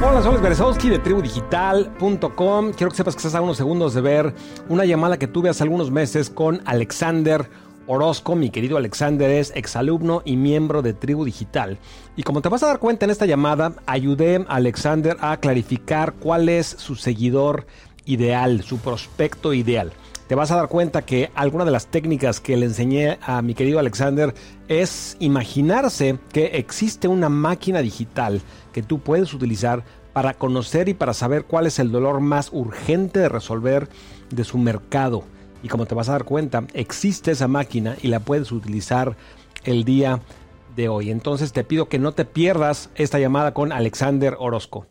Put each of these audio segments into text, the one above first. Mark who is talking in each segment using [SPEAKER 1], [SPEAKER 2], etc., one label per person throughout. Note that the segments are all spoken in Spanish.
[SPEAKER 1] Hola, soy Berezowski de tribudigital.com. Quiero que sepas que estás a unos segundos de ver una llamada que tuve hace algunos meses con Alexander Orozco. Mi querido Alexander es exalumno y miembro de Tribu Digital. Y como te vas a dar cuenta en esta llamada, ayudé a Alexander a clarificar cuál es su seguidor ideal, su prospecto ideal te vas a dar cuenta que alguna de las técnicas que le enseñé a mi querido Alexander es imaginarse que existe una máquina digital que tú puedes utilizar para conocer y para saber cuál es el dolor más urgente de resolver de su mercado. Y como te vas a dar cuenta, existe esa máquina y la puedes utilizar el día de hoy. Entonces te pido que no te pierdas esta llamada con Alexander Orozco.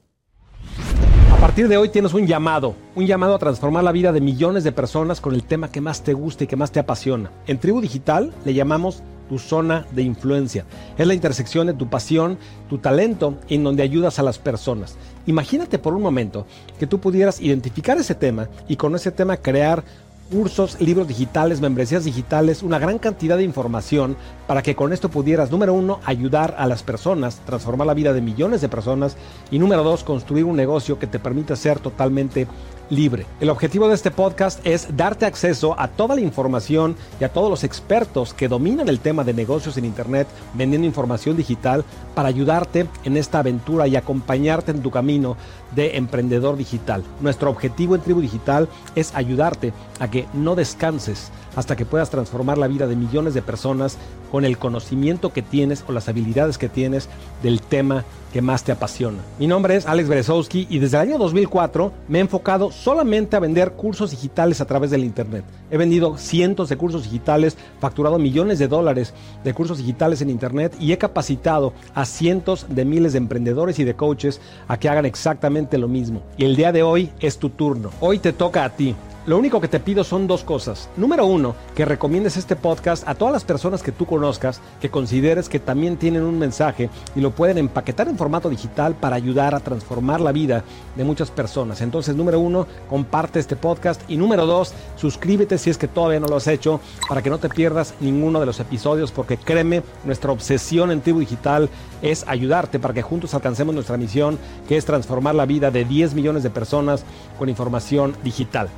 [SPEAKER 1] A partir de hoy tienes un llamado, un llamado a transformar la vida de millones de personas con el tema que más te gusta y que más te apasiona. En Tribu Digital le llamamos tu zona de influencia. Es la intersección de tu pasión, tu talento, en donde ayudas a las personas. Imagínate por un momento que tú pudieras identificar ese tema y con ese tema crear cursos, libros digitales, membresías digitales, una gran cantidad de información para que con esto pudieras, número uno, ayudar a las personas, transformar la vida de millones de personas y número dos, construir un negocio que te permita ser totalmente libre. El objetivo de este podcast es darte acceso a toda la información y a todos los expertos que dominan el tema de negocios en Internet, vendiendo información digital, para ayudarte en esta aventura y acompañarte en tu camino de emprendedor digital. Nuestro objetivo en Tribu Digital es ayudarte a que no descanses hasta que puedas transformar la vida de millones de personas con el conocimiento que tienes o las habilidades que tienes del tema que más te apasiona. Mi nombre es Alex Berezowski y desde el año 2004 me he enfocado solamente a vender cursos digitales a través del Internet. He vendido cientos de cursos digitales, facturado millones de dólares de cursos digitales en Internet y he capacitado a cientos de miles de emprendedores y de coaches a que hagan exactamente lo mismo. Y el día de hoy es tu turno. Hoy te toca a ti. Lo único que te pido son dos cosas. Número uno, que recomiendes este podcast a todas las personas que tú conozcas, que consideres que también tienen un mensaje y lo pueden empaquetar en formato digital para ayudar a transformar la vida de muchas personas. Entonces, número uno, comparte este podcast. Y número dos, suscríbete si es que todavía no lo has hecho para que no te pierdas ninguno de los episodios, porque créeme, nuestra obsesión en Tribu Digital es ayudarte para que juntos alcancemos nuestra misión, que es transformar la vida de 10 millones de personas con información digital.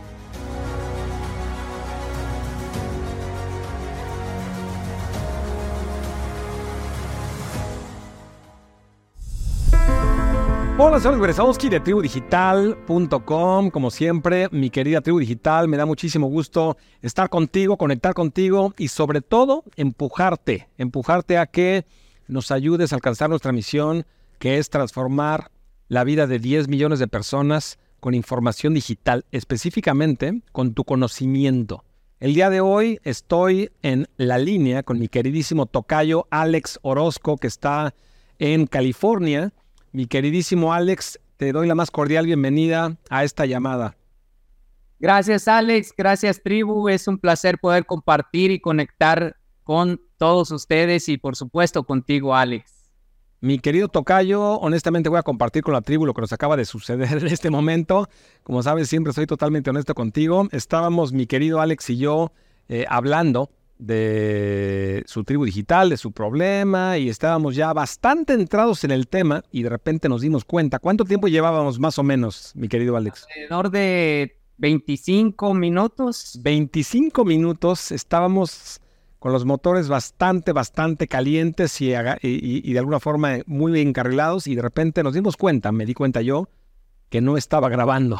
[SPEAKER 1] Hola, soy Berezowski de tribudigital.com. Como siempre, mi querida tribu digital, me da muchísimo gusto estar contigo, conectar contigo y sobre todo empujarte, empujarte a que nos ayudes a alcanzar nuestra misión, que es transformar la vida de 10 millones de personas con información digital, específicamente con tu conocimiento. El día de hoy estoy en la línea con mi queridísimo tocayo Alex Orozco, que está en California mi queridísimo Alex, te doy la más cordial bienvenida a esta llamada.
[SPEAKER 2] Gracias Alex, gracias tribu, es un placer poder compartir y conectar con todos ustedes y por supuesto contigo Alex.
[SPEAKER 1] Mi querido Tocayo, honestamente voy a compartir con la tribu lo que nos acaba de suceder en este momento. Como sabes, siempre soy totalmente honesto contigo. Estábamos mi querido Alex y yo eh, hablando de su tribu digital, de su problema, y estábamos ya bastante entrados en el tema y de repente nos dimos cuenta. ¿Cuánto tiempo llevábamos más o menos, mi querido Alex?
[SPEAKER 2] Alrededor de 25 minutos.
[SPEAKER 1] 25 minutos, estábamos con los motores bastante, bastante calientes y, y, de alguna forma muy encarrilados y de repente nos dimos cuenta, me di cuenta yo, que no estaba grabando.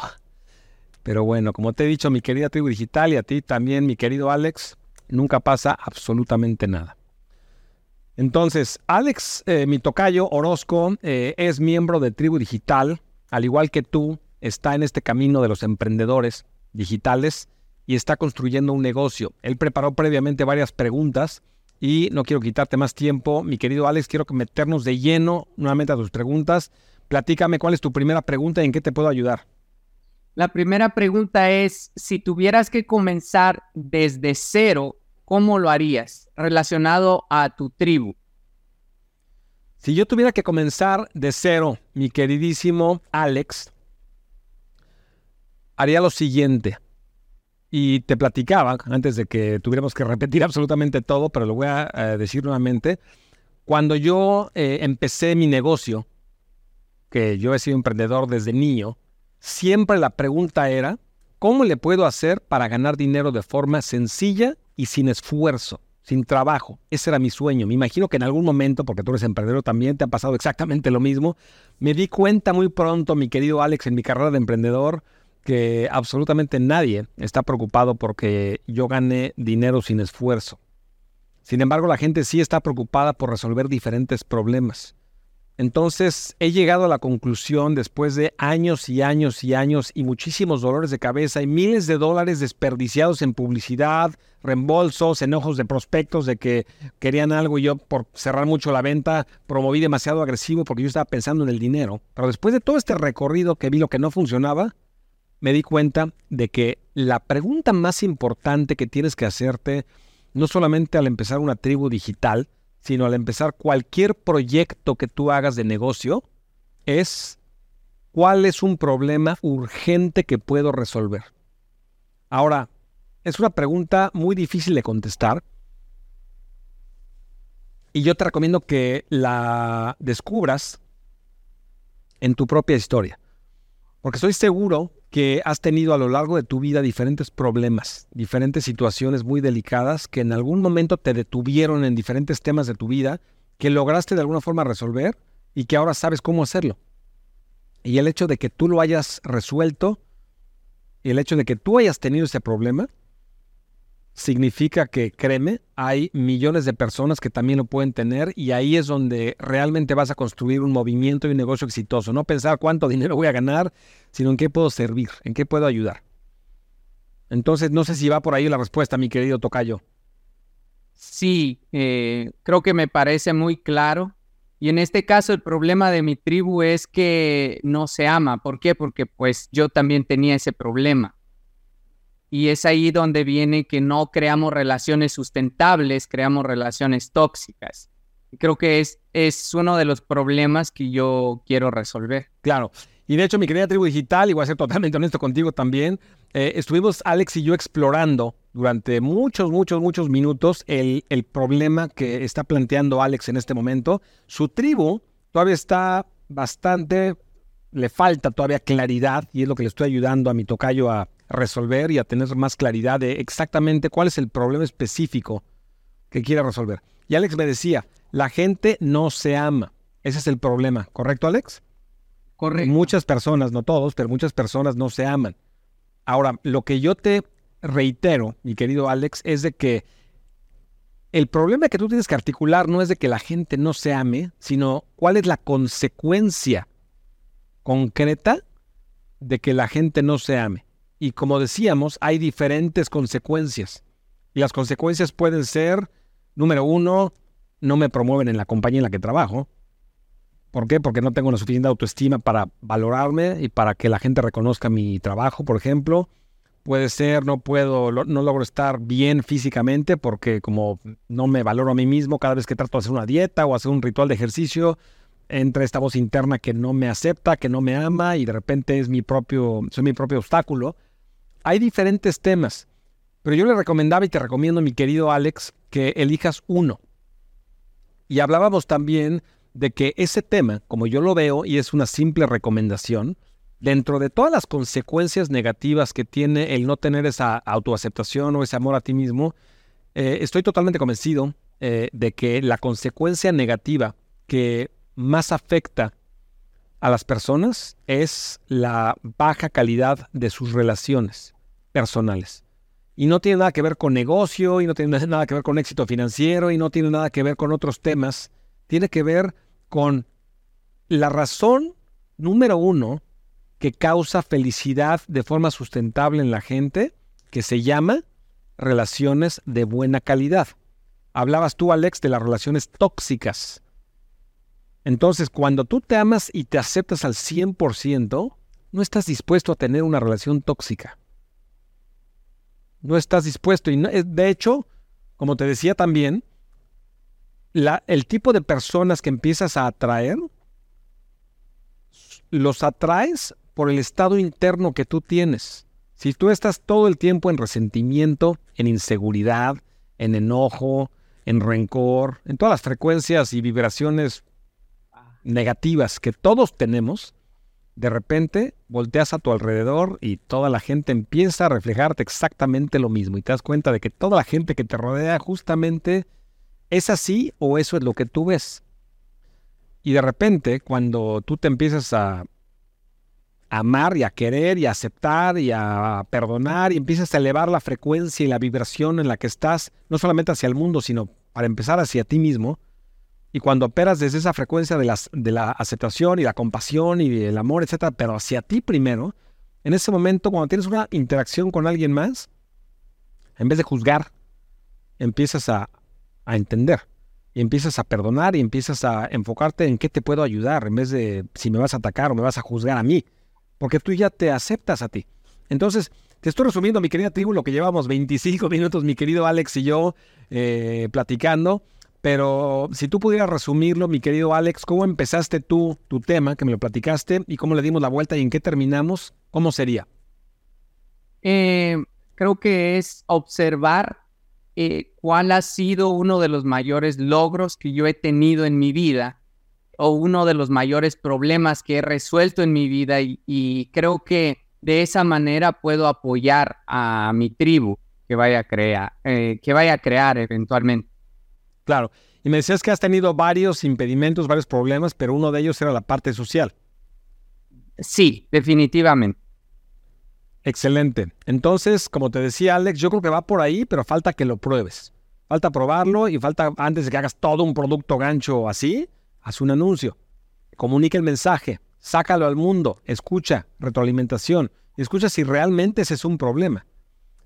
[SPEAKER 1] Pero bueno, como te he dicho, mi querida tribu digital y a ti también, mi querido Alex, nunca pasa absolutamente nada. Entonces, Alex, eh, mi tocayo Orozco, eh, es miembro de Tribu Digital, al igual que tú, está en este camino de los emprendedores digitales y está construyendo un negocio. Él preparó previamente varias preguntas y no quiero quitarte más tiempo. Mi querido Alex, quiero meternos de lleno nuevamente a tus preguntas. Platícame cuál es tu primera pregunta y en qué te puedo ayudar.
[SPEAKER 2] La primera pregunta es, si tuvieras que comenzar desde cero ¿cómo lo harías relacionado a tu tribu?
[SPEAKER 1] Si yo tuviera que comenzar de cero, mi queridísimo Alex, haría lo siguiente. Y te platicaba, antes de que tuviéramos que repetir absolutamente todo, pero lo voy a decir nuevamente. Cuando yo eh, empecé mi negocio, que yo he sido emprendedor desde niño, siempre la pregunta era, ¿cómo le puedo hacer para ganar dinero de forma sencilla y sin esfuerzo, sin trabajo? Ese era mi sueño. Me imagino que en algún momento, porque tú eres emprendedor también, te ha pasado exactamente lo mismo. Me di cuenta muy pronto, mi querido Alex, en mi carrera de emprendedor, que absolutamente nadie está preocupado porque yo gane dinero sin esfuerzo. Sin embargo, la gente sí está preocupada por resolver diferentes problemas. Entonces he llegado a la conclusión después de años y años y años y muchísimos dolores de cabeza y miles de dólares desperdiciados en publicidad, reembolsos, enojos de prospectos de que querían algo y yo por cerrar mucho la venta promoví demasiado agresivo porque yo estaba pensando en el dinero. Pero después de todo este recorrido que vi lo que no funcionaba, me di cuenta de que la pregunta más importante que tienes que hacerte, no solamente al empezar una tribu digital, sino al empezar cualquier proyecto que tú hagas de negocio, es cuál es un problema urgente que puedo resolver. Ahora, es una pregunta muy difícil de contestar y yo te recomiendo que la descubras en tu propia historia, porque estoy seguro que has tenido a lo largo de tu vida diferentes problemas, diferentes situaciones muy delicadas que en algún momento te detuvieron en diferentes temas de tu vida, que lograste de alguna forma resolver y que ahora sabes cómo hacerlo. Y el hecho de que tú lo hayas resuelto, el hecho de que tú hayas tenido ese problema, significa que, créeme, hay millones de personas que también lo pueden tener y ahí es donde realmente vas a construir un movimiento y un negocio exitoso. No pensar cuánto dinero voy a ganar, sino en qué puedo servir, en qué puedo ayudar. Entonces, no sé si va por ahí la respuesta, mi querido Tocayo.
[SPEAKER 2] Sí, eh, creo que me parece muy claro. Y en este caso el problema de mi tribu es que no se ama. ¿Por qué? Porque pues yo también tenía ese problema. Y es ahí donde viene que no creamos relaciones sustentables, creamos relaciones tóxicas. Creo que es, es uno de los problemas que yo quiero resolver.
[SPEAKER 1] Claro. Y de hecho, mi querida tribu digital, y voy a ser totalmente honesto contigo también, eh, estuvimos Alex y yo explorando durante muchos, muchos, muchos minutos el, el problema que está planteando Alex en este momento. Su tribu todavía está bastante, le falta todavía claridad y es lo que le estoy ayudando a mi tocayo a, resolver y a tener más claridad de exactamente cuál es el problema específico que quiere resolver. Y Alex me decía, la gente no se ama. Ese es el problema, ¿correcto Alex?
[SPEAKER 2] Correcto.
[SPEAKER 1] Muchas personas, no todos, pero muchas personas no se aman. Ahora, lo que yo te reitero, mi querido Alex, es de que el problema que tú tienes que articular no es de que la gente no se ame, sino cuál es la consecuencia concreta de que la gente no se ame. Y como decíamos, hay diferentes consecuencias. Y las consecuencias pueden ser, número uno, no me promueven en la compañía en la que trabajo. ¿Por qué? Porque no tengo la suficiente autoestima para valorarme y para que la gente reconozca mi trabajo, por ejemplo. Puede ser, no puedo, no logro estar bien físicamente porque como no me valoro a mí mismo cada vez que trato de hacer una dieta o hacer un ritual de ejercicio, entra esta voz interna que no me acepta, que no me ama y de repente es mi propio, soy mi propio obstáculo hay diferentes temas, pero yo le recomendaba y te recomiendo, mi querido Alex, que elijas uno. Y hablábamos también de que ese tema, como yo lo veo y es una simple recomendación, dentro de todas las consecuencias negativas que tiene el no tener esa autoaceptación o ese amor a ti mismo, eh, estoy totalmente convencido eh, de que la consecuencia negativa que más afecta a las personas es la baja calidad de sus relaciones personales. Y no tiene nada que ver con negocio, y no tiene nada que ver con éxito financiero, y no tiene nada que ver con otros temas. Tiene que ver con la razón número uno que causa felicidad de forma sustentable en la gente, que se llama relaciones de buena calidad. Hablabas tú, Alex, de las relaciones tóxicas. Entonces, cuando tú te amas y te aceptas al 100%, no estás dispuesto a tener una relación tóxica. No estás dispuesto. Y de hecho, como te decía también, el tipo de personas que empiezas a atraer, los atraes por el estado interno que tú tienes. Si tú estás todo el tiempo en resentimiento, en inseguridad, en enojo, en rencor, en todas las frecuencias y vibraciones negativas que todos tenemos, de repente volteas a tu alrededor y toda la gente empieza a reflejarte exactamente lo mismo y te das cuenta de que toda la gente que te rodea justamente es así o eso es lo que tú ves. Y de repente cuando tú te empiezas a amar y a querer y a aceptar y a perdonar y empiezas a elevar la frecuencia y la vibración en la que estás, no solamente hacia el mundo, sino para empezar hacia ti mismo, y cuando operas desde esa frecuencia de, las, la aceptación y la compasión y el amor, etcétera, pero hacia ti primero, en ese momento, cuando tienes una interacción con alguien más, en vez de juzgar, empiezas a, a entender y empiezas a perdonar y empiezas a enfocarte en qué te puedo ayudar, en vez de si me vas a atacar o me vas a juzgar a mí, porque tú ya te aceptas a ti. Entonces, te estoy resumiendo, mi querida tribu, lo que llevamos 25 minutos, mi querido Alex y yo, eh, platicando. Pero si tú pudieras resumirlo, mi querido Alex, ¿cómo empezaste tú tu tema, que me lo platicaste, y cómo le dimos la vuelta y en qué terminamos? ¿Cómo sería?
[SPEAKER 2] Eh, creo que es observar eh, cuál ha sido uno de los mayores logros que yo he tenido en mi vida o uno de los mayores problemas que he resuelto en mi vida y, creo que de esa manera puedo apoyar a mi tribu que vaya a crear, eh, que vaya a crear eventualmente.
[SPEAKER 1] Claro. Y me decías que has tenido varios impedimentos, varios problemas, pero uno de ellos era la parte social.
[SPEAKER 2] Sí, definitivamente.
[SPEAKER 1] Excelente. Entonces, como te decía Alex, yo creo que va por ahí, pero falta que lo pruebes. Falta probarlo y falta, antes de que hagas todo un producto gancho así, haz un anuncio. Comunica el mensaje, sácalo al mundo, escucha, retroalimentación. Escucha si realmente ese es un problema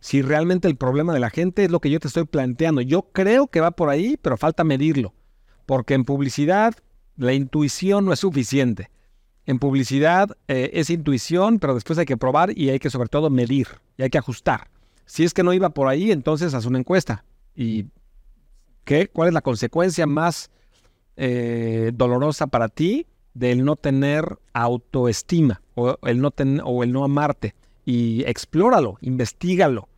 [SPEAKER 1] si realmente el problema de la gente es lo que yo te estoy planteando. Yo creo que va por ahí, pero falta medirlo. Porque en publicidad la intuición no es suficiente. En publicidad eh, es intuición, pero después hay que probar y hay que sobre todo medir y hay que ajustar. Si es que no iba por ahí, entonces haz una encuesta. ¿Y qué? ¿Cuál es la consecuencia más eh, dolorosa para ti del no tener autoestima o el no, o el no amarte? Y explóralo, investigalo.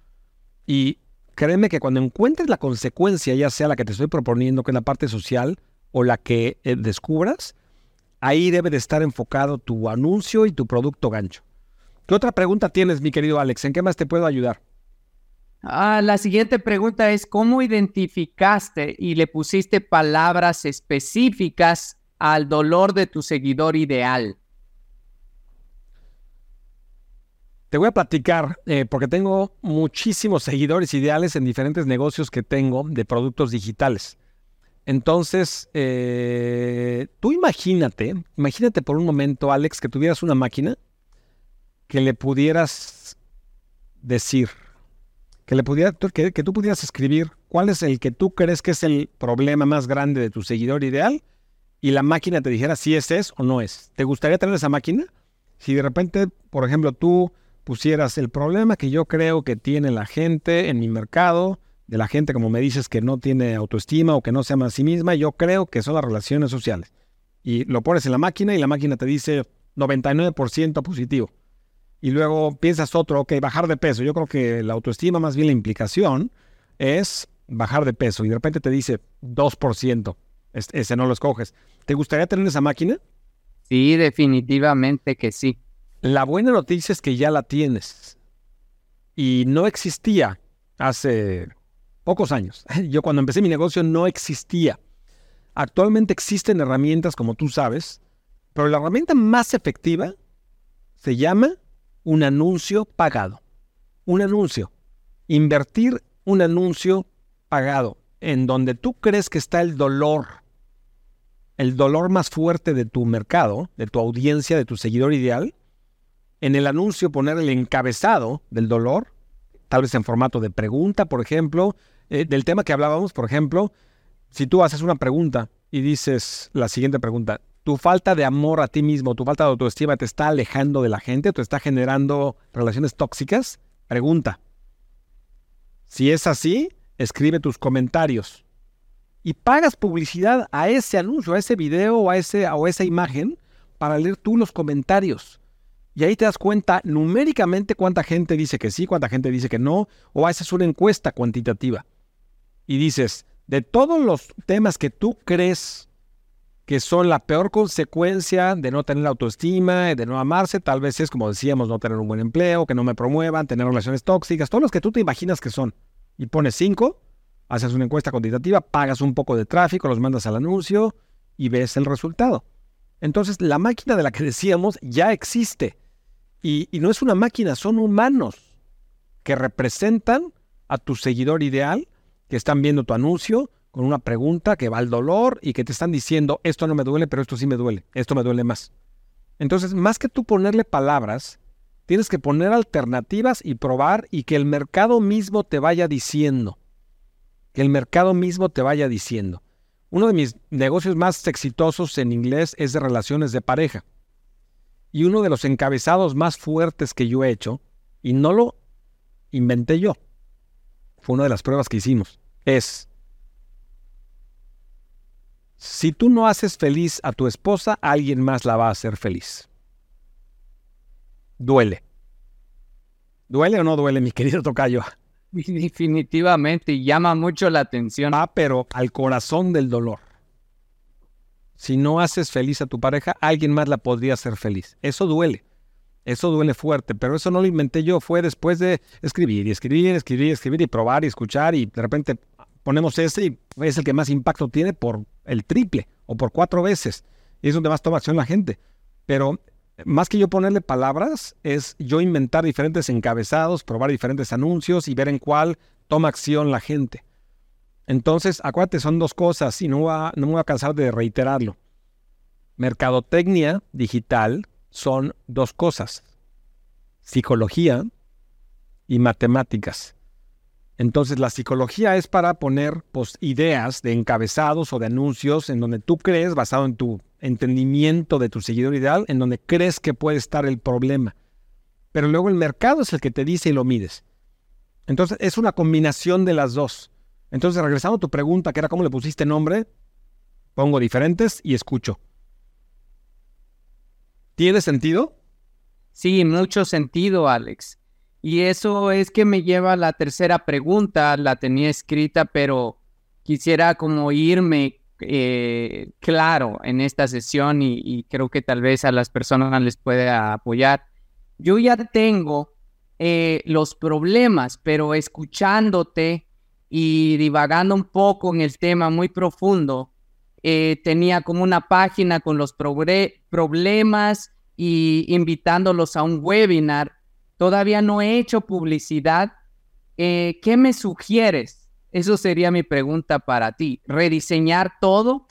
[SPEAKER 1] Y créeme que cuando encuentres la consecuencia, ya sea la que te estoy proponiendo, que es la parte social, o la que eh, descubras, ahí debe de estar enfocado tu anuncio y tu producto gancho. ¿Qué otra pregunta tienes, mi querido Alex? ¿En qué más te puedo ayudar?
[SPEAKER 2] Ah, la siguiente pregunta es, ¿cómo identificaste y le pusiste palabras específicas al dolor de tu seguidor ideal?
[SPEAKER 1] Te voy a platicar, eh, porque tengo muchísimos seguidores ideales en diferentes negocios que tengo de productos digitales. Entonces, eh, tú imagínate, imagínate por un momento, Alex, que tuvieras una máquina que le pudieras decir, que, le pudiera, que, que tú pudieras escribir cuál es el que tú crees que es el problema más grande de tu seguidor ideal y la máquina te dijera si es es o no es. ¿Te gustaría tener esa máquina? Si de repente, por ejemplo, tú pusieras el problema que yo creo que tiene la gente en mi mercado, de la gente, como me dices, que no tiene autoestima o que no se ama a sí misma, yo creo que son las relaciones sociales. Y lo pones en la máquina y la máquina te dice 99% positivo. Y luego piensas otro, ok, bajar de peso. Yo creo que la autoestima, más bien la implicación, es bajar de peso. Y de repente te dice 2%. Ese no lo escoges. ¿Te gustaría tener esa máquina?
[SPEAKER 2] Sí, definitivamente que sí.
[SPEAKER 1] La buena noticia es que ya la tienes. Y no existía hace pocos años. Yo cuando empecé mi negocio no existía. Actualmente existen herramientas, como tú sabes, pero la herramienta más efectiva se llama un anuncio pagado. Un anuncio. Invertir un anuncio pagado en donde tú crees que está el dolor, el dolor más fuerte de tu mercado, de tu audiencia, de tu seguidor ideal, en el anuncio poner el encabezado del dolor, tal vez en formato de pregunta, por ejemplo, eh, del tema que hablábamos, por ejemplo, si tú haces una pregunta y dices la siguiente pregunta, tu falta de amor a ti mismo, tu falta de autoestima te está alejando de la gente, te está generando relaciones tóxicas, pregunta. Si es así, escribe tus comentarios y pagas publicidad a ese anuncio, a ese video a, ese, o a esa imagen para leer tú los comentarios. Y ahí te das cuenta numéricamente cuánta gente dice que sí, cuánta gente dice que no, o haces una encuesta cuantitativa. Y dices, de todos los temas que tú crees que son la peor consecuencia de no tener autoestima, de no amarse. Tal vez es, como decíamos, no tener un buen empleo, que no me promuevan, tener relaciones tóxicas, todos los que tú te imaginas que son. Y pones cinco, haces una encuesta cuantitativa, pagas un poco de tráfico, los mandas al anuncio y ves el resultado. Entonces, la máquina de la que decíamos ya existe. Y, no es una máquina, son humanos que representan a tu seguidor ideal, que están viendo tu anuncio, con una pregunta que va al dolor y que te están diciendo, esto no me duele, pero esto sí me duele, esto me duele más. Entonces, más que tú ponerle palabras, tienes que poner alternativas y probar y que el mercado mismo te vaya diciendo. Que el mercado mismo te vaya diciendo. Uno de mis negocios más exitosos en inglés es de relaciones de pareja. Y uno de los encabezados más fuertes que yo he hecho, y no lo inventé yo, fue una de las pruebas que hicimos, es, si tú no haces feliz a tu esposa, alguien más la va a hacer feliz. Duele. ¿Duele o no duele, mi querido Tocayo?
[SPEAKER 2] Definitivamente, llama mucho la atención.
[SPEAKER 1] Va, pero al corazón del dolor. Si no haces feliz a tu pareja, alguien más la podría hacer feliz. Eso duele. Eso duele fuerte, pero eso no lo inventé yo. Fue después de escribir y escribir, escribir, escribir y probar y escuchar y de repente ponemos ese y es el que más impacto tiene por el triple o por cuatro veces. Y es donde más toma acción la gente. Pero más que yo ponerle palabras, es yo inventar diferentes encabezados, probar diferentes anuncios y ver en cuál toma acción la gente. Entonces, acuérdate, son dos cosas y no, no me voy a cansar de reiterarlo. Mercadotecnia digital son dos cosas. Psicología y matemáticas. Entonces la psicología es para poner pues, ideas de encabezados o de anuncios en donde tú crees, basado en tu entendimiento de tu seguidor ideal, en donde crees que puede estar el problema. Pero luego el mercado es el que te dice y lo mides. Entonces es una combinación de las dos. Entonces regresando a tu pregunta, que era cómo le pusiste nombre, pongo diferentes y escucho. ¿Tiene sentido?
[SPEAKER 2] Sí, mucho sentido, Alex. Y eso es que me lleva a la tercera pregunta, la tenía escrita, pero quisiera como irme eh, claro en esta sesión y, creo que tal vez a las personas les puede apoyar. Yo ya tengo eh, los problemas, pero escuchándote y divagando un poco en el tema muy profundo, eh, tenía como una página con los problemas y invitándolos a un webinar Todavía no he hecho publicidad. Eh, ¿Qué me sugieres? Eso sería mi pregunta para ti. ¿Rediseñar todo?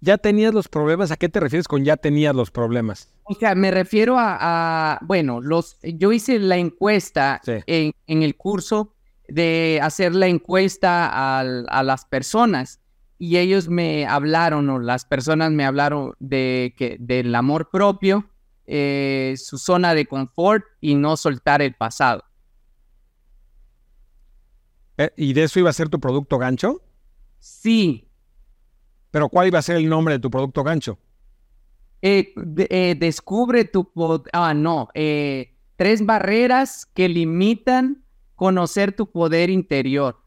[SPEAKER 1] ¿Ya tenías los problemas? ¿A qué te refieres con ya tenías los problemas?
[SPEAKER 2] O sea, me refiero a, bueno, los, yo hice la encuesta en, el curso de hacer la encuesta a las personas y ellos me hablaron o las personas me hablaron de que del amor propio, eh, su zona de confort y no soltar el pasado.
[SPEAKER 1] Eh, ¿Y de eso iba a ser tu producto gancho?
[SPEAKER 2] Sí.
[SPEAKER 1] ¿Pero cuál iba a ser el nombre de tu producto gancho?
[SPEAKER 2] Eh, descubre tu... Ah, no. tres barreras que limitan conocer tu poder interior.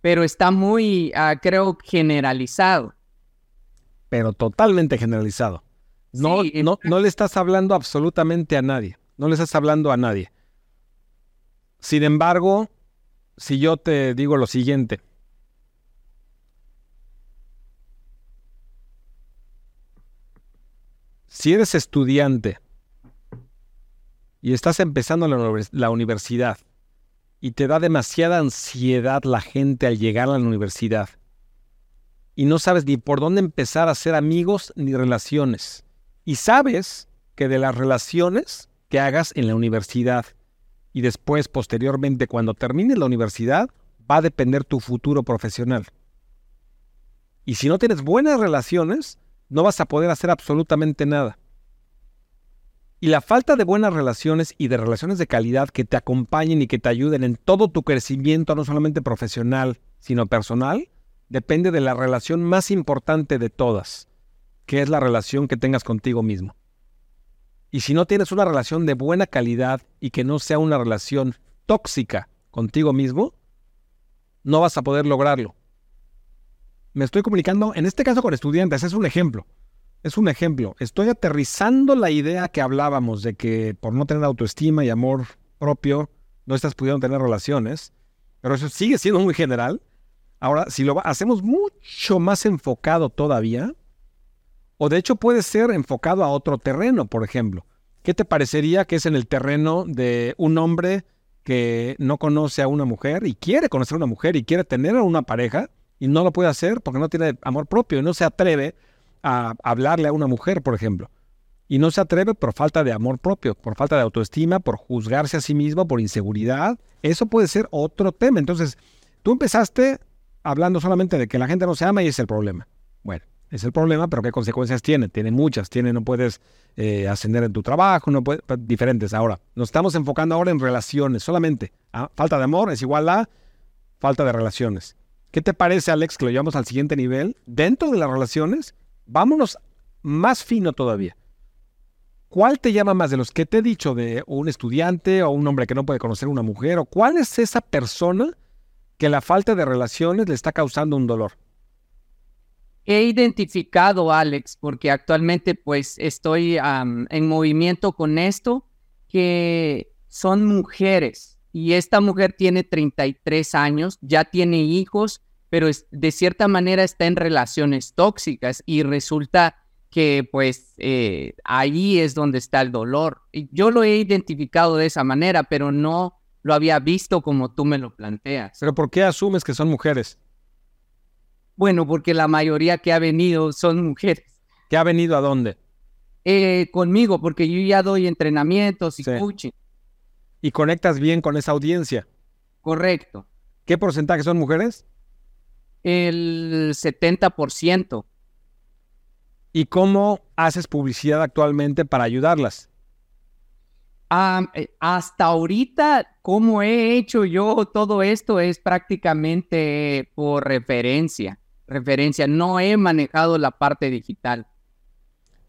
[SPEAKER 2] Pero está muy, ah, creo, generalizado.
[SPEAKER 1] Pero totalmente generalizado. No, no, no le estás hablando absolutamente a nadie. No le estás hablando a nadie. Sin embargo, si yo te digo lo siguiente. Si eres estudiante y estás empezando la, universidad y te da demasiada ansiedad la gente al llegar a la universidad y no sabes ni por dónde empezar a hacer amigos ni relaciones, y sabes que de las relaciones que hagas en la universidad y después, posteriormente, cuando termines la universidad, va a depender tu futuro profesional. Y si no tienes buenas relaciones, no vas a poder hacer absolutamente nada. Y la falta de buenas relaciones y de relaciones de calidad que te acompañen y que te ayuden en todo tu crecimiento, no solamente profesional, sino personal, depende de la relación más importante de todas, que es la relación que tengas contigo mismo. Y si no tienes una relación de buena calidad y que no sea una relación tóxica contigo mismo, no vas a poder lograrlo. me estoy comunicando, en este caso con estudiantes, es un ejemplo. Es un ejemplo. Estoy aterrizando la idea que hablábamos de que por no tener autoestima y amor propio no estás pudiendo tener relaciones, pero eso sigue siendo muy general. Ahora, si lo hacemos mucho más enfocado todavía, o de hecho puede ser enfocado a otro terreno, por ejemplo. ¿Qué te parecería que es en el terreno de un hombre que no conoce a una mujer y quiere conocer a una mujer y quiere tener a una pareja y no lo puede hacer porque no tiene amor propio y no se atreve a hablarle a una mujer, por ejemplo? Y no se atreve por falta de amor propio, por falta de autoestima, por juzgarse a sí mismo, por inseguridad. Eso puede ser otro tema. Entonces, tú empezaste hablando solamente de que la gente no se ama y es el problema. Bueno, es el problema, pero ¿qué consecuencias tiene? Tiene muchas. Tiene, no puedes eh, ascender en tu trabajo, no puedes, diferentes. Ahora, nos estamos enfocando ahora en relaciones solamente. ¿ah? Falta de amor es igual a falta de relaciones. ¿Qué te parece, Alex, que lo llevamos al siguiente nivel? Dentro de las relaciones, vámonos más fino todavía. ¿Cuál te llama más de los que te he dicho de un estudiante o un hombre que no puede conocer a una mujer? ¿O cuál es esa persona que la falta de relaciones le está causando un dolor?
[SPEAKER 2] he identificado, Alex, porque actualmente pues estoy en movimiento con esto, que son mujeres y esta mujer tiene 33 años, ya tiene hijos, pero de cierta manera está en relaciones tóxicas y resulta que pues eh, ahí es donde está el dolor. Y yo lo he identificado de esa manera, pero no lo había visto como tú me lo planteas.
[SPEAKER 1] ¿Pero por qué asumes que son mujeres?
[SPEAKER 2] Bueno, porque la mayoría que ha venido son mujeres.
[SPEAKER 1] ¿Que ha venido a dónde?
[SPEAKER 2] Eh, conmigo, porque yo ya doy entrenamientos y coaching.
[SPEAKER 1] ¿Y conectas bien con esa audiencia?
[SPEAKER 2] Correcto.
[SPEAKER 1] ¿Qué porcentaje son mujeres?
[SPEAKER 2] El 70%.
[SPEAKER 1] ¿Y cómo haces publicidad actualmente para ayudarlas?
[SPEAKER 2] Eh, hasta ahorita, cómo he hecho yo todo esto es prácticamente por referencia referencia, no he manejado la parte digital.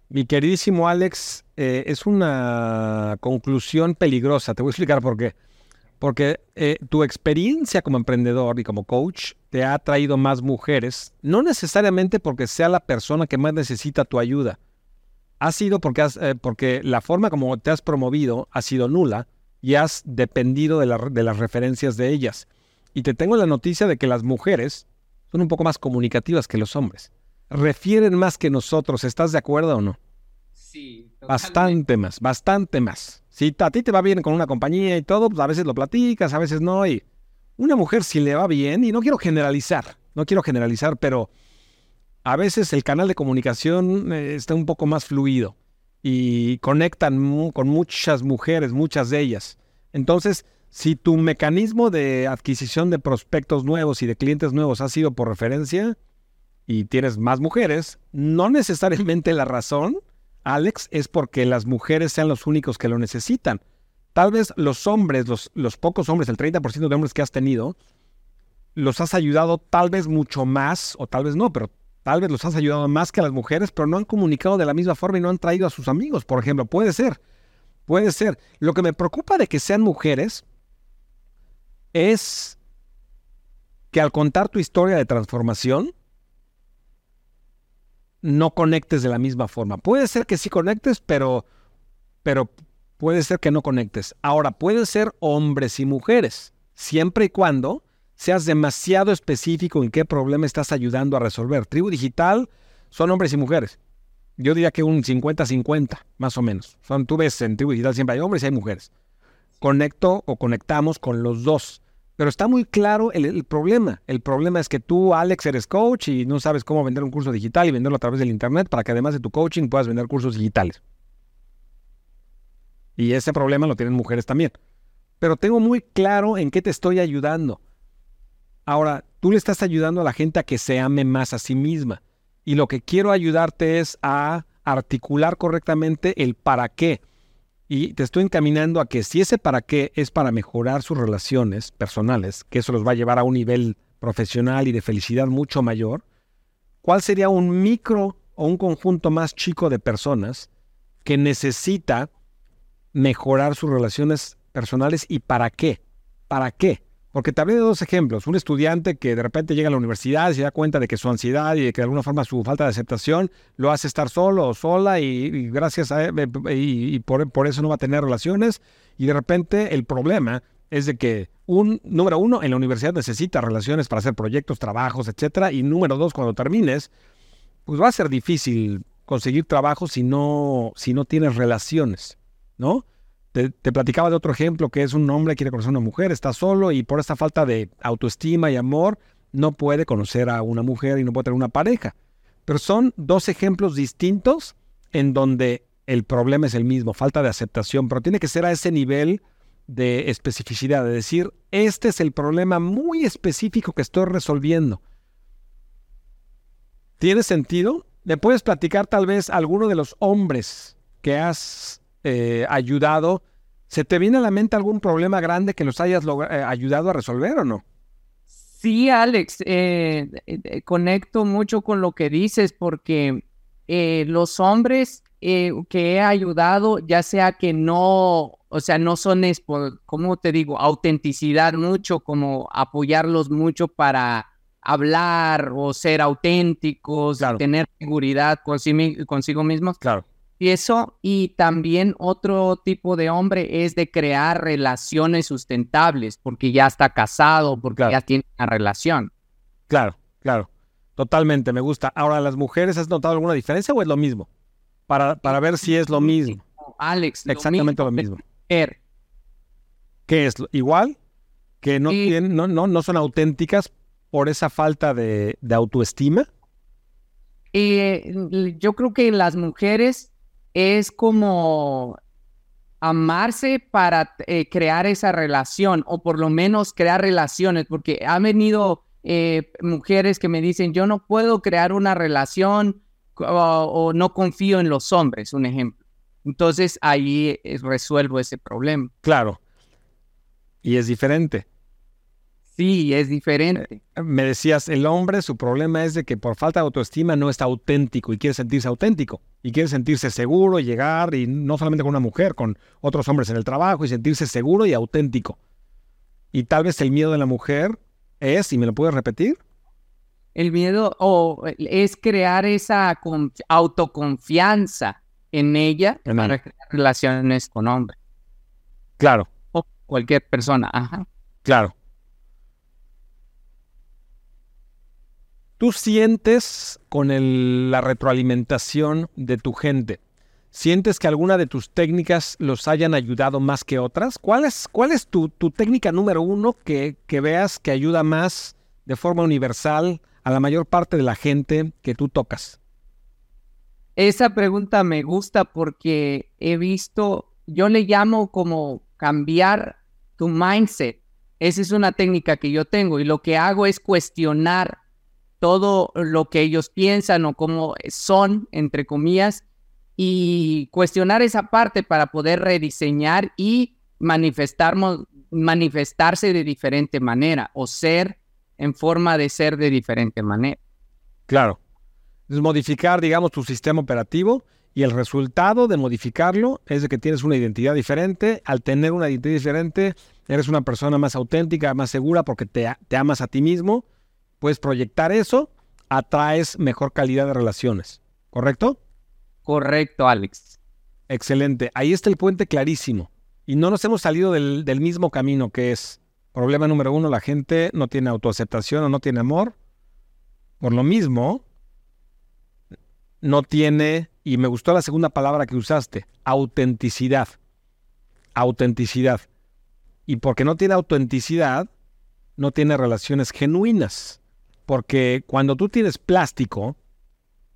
[SPEAKER 1] Mi queridísimo Alex, eh, es una conclusión peligrosa. Te voy a explicar por qué. Porque eh, tu experiencia como emprendedor y como coach te ha traído más mujeres, no necesariamente porque sea la persona que más necesita tu ayuda. Ha sido porque, eh, porque la forma como te has promovido ha sido nula y has dependido de, de las referencias de ellas. Y te tengo la noticia de que las mujeres son un poco más comunicativas que los hombres. Refieren más que nosotros, ¿estás de acuerdo o no?
[SPEAKER 2] Sí.
[SPEAKER 1] Bastante más, bastante más. Si a ti te va bien con una compañía y todo, pues a veces lo platicas, a veces no. Y una mujer si le va bien, y no quiero generalizar, no quiero generalizar, pero a veces el canal de comunicación eh, está un poco más fluido y conectan con muchas mujeres, muchas de ellas. Entonces, si tu mecanismo de adquisición de prospectos nuevos y de clientes nuevos ha sido por referencia y tienes más mujeres, no necesariamente la razón, Alex, es porque las mujeres sean los únicos que lo necesitan. Tal vez los hombres, los, los pocos hombres, el 30% de hombres que has tenido, los has ayudado tal vez mucho más, o tal vez no, pero tal vez los has ayudado más que a las mujeres, pero no han comunicado de la misma forma y no han traído a sus amigos, por ejemplo. Puede ser, puede ser. Lo que me preocupa de que sean mujeres es que al contar tu historia de transformación, no conectes de la misma forma. Puede ser que sí conectes, pero, pero puede ser que no conectes. Ahora, pueden ser hombres y mujeres, siempre y cuando seas demasiado específico en qué problema estás ayudando a resolver. Tribu Digital son hombres y mujeres. Yo diría que un 50-50, más o menos. Son, tú ves en Tribu Digital siempre hay hombres y hay mujeres. Conecto o conectamos con los dos. Pero está muy claro el, problema. El problema es que tú, Alex, eres coach y no sabes cómo vender un curso digital y venderlo a través del Internet para que además de tu coaching puedas vender cursos digitales. Y ese problema lo tienen mujeres también. Pero tengo muy claro en qué te estoy ayudando. Ahora, tú le estás ayudando a la gente a que se ame más a sí misma. Y lo que quiero ayudarte es a articular correctamente el para qué. Y te estoy encaminando a que si ese para qué es para mejorar sus relaciones personales, que eso los va a llevar a un nivel profesional y de felicidad mucho mayor, ¿cuál sería un micro o un conjunto más chico de personas que necesita mejorar sus relaciones personales y para qué? ¿Para qué? Porque te hablé de dos ejemplos. Un estudiante que de repente llega a la universidad y se da cuenta de que su ansiedad y de que de alguna forma su falta de aceptación lo hace estar solo o sola y, gracias a y, por, por, eso no va a tener relaciones. Y de repente el problema es de que un número uno en la universidad necesita relaciones para hacer proyectos, trabajos, etcétera. Y número dos, cuando termines, pues va a ser difícil conseguir trabajo si no, si no tienes relaciones, ¿no? Te, platicaba de otro ejemplo que es un hombre que quiere conocer a una mujer, está solo y por esta falta de autoestima y amor no puede conocer a una mujer y no puede tener una pareja. Pero son dos ejemplos distintos en donde el problema es el mismo, falta de aceptación, pero tiene que ser a ese nivel de especificidad, de decir, este es el problema muy específico que estoy resolviendo. ¿Tiene sentido? ¿Me puedes platicar tal vez alguno de los hombres que has eh, ayudado, ¿se te viene a la mente algún problema grande que los hayas eh, ayudado a resolver o no?
[SPEAKER 2] Sí, Alex, eh, conecto mucho con lo que dices porque los hombres que he ayudado, ya sea que no, o sea, no son, como te digo, autenticidad mucho, como apoyarlos mucho para hablar o ser auténticos, tener seguridad consigo mismos.
[SPEAKER 1] Claro.
[SPEAKER 2] Y eso, y también otro tipo de hombre es de crear relaciones sustentables, porque ya está casado, porque ya tiene una relación.
[SPEAKER 1] Claro, claro. Totalmente, me gusta. Ahora, ¿las mujeres has notado alguna diferencia o es lo mismo? Para, para ver si es lo mismo.
[SPEAKER 2] Alex,
[SPEAKER 1] exactamente lo mismo. ¿Qué es? ¿Igual? ¿Que no, tienen, no, no, no son auténticas por esa falta de, de autoestima?
[SPEAKER 2] Eh, yo creo que las mujeres es como amarse para eh, crear esa relación o por lo menos crear relaciones, porque han venido eh, mujeres que me dicen, yo no puedo crear una relación o, no confío en los hombres, un ejemplo. Entonces ahí eh, resuelvo ese problema.
[SPEAKER 1] Claro. Y es diferente.
[SPEAKER 2] Sí, es diferente.
[SPEAKER 1] Eh, me decías, el hombre, su problema es de que por falta de autoestima no está auténtico y quiere sentirse auténtico y quiere sentirse seguro y llegar y no solamente con una mujer, con otros hombres en el trabajo y sentirse seguro y auténtico. Y tal vez el miedo de la mujer es, y me lo puedes repetir.
[SPEAKER 2] El miedo o es crear esa autoconfianza en ella para crear relaciones con hombres.
[SPEAKER 1] Claro.
[SPEAKER 2] O cualquier persona. Ajá.
[SPEAKER 1] Claro. Tú sientes con la retroalimentación de tu gente, ¿sientes que alguna de tus técnicas los hayan ayudado más que otras? ¿Cuál es, cuál es tu, técnica número uno que, que veas que ayuda más de forma universal a la mayor parte de la gente que tú tocas?
[SPEAKER 2] Esa pregunta me gusta porque he visto, yo le llamo como cambiar tu mindset. Esa es una técnica que yo tengo y lo que hago es cuestionar todo lo que ellos piensan o cómo son, entre comillas, y cuestionar esa parte para poder rediseñar y manifestarse de diferente manera o ser en forma de ser de diferente manera.
[SPEAKER 1] Claro. Es modificar, digamos, tu sistema operativo y el resultado de modificarlo es de que tienes una identidad diferente. Al tener una identidad diferente, eres una persona más auténtica, más segura porque te, te amas a ti mismo puedes proyectar eso, atraes mejor calidad de relaciones. ¿Correcto?
[SPEAKER 2] Correcto, Alex.
[SPEAKER 1] Excelente. Ahí está el puente clarísimo. Y no nos hemos salido del, mismo camino que es problema número uno, la gente no tiene autoaceptación o no tiene amor. Por lo mismo, no tiene, y me gustó la segunda palabra que usaste, autenticidad. Autenticidad. Y porque no tiene autenticidad, no tiene relaciones genuinas. Porque cuando tú tienes plástico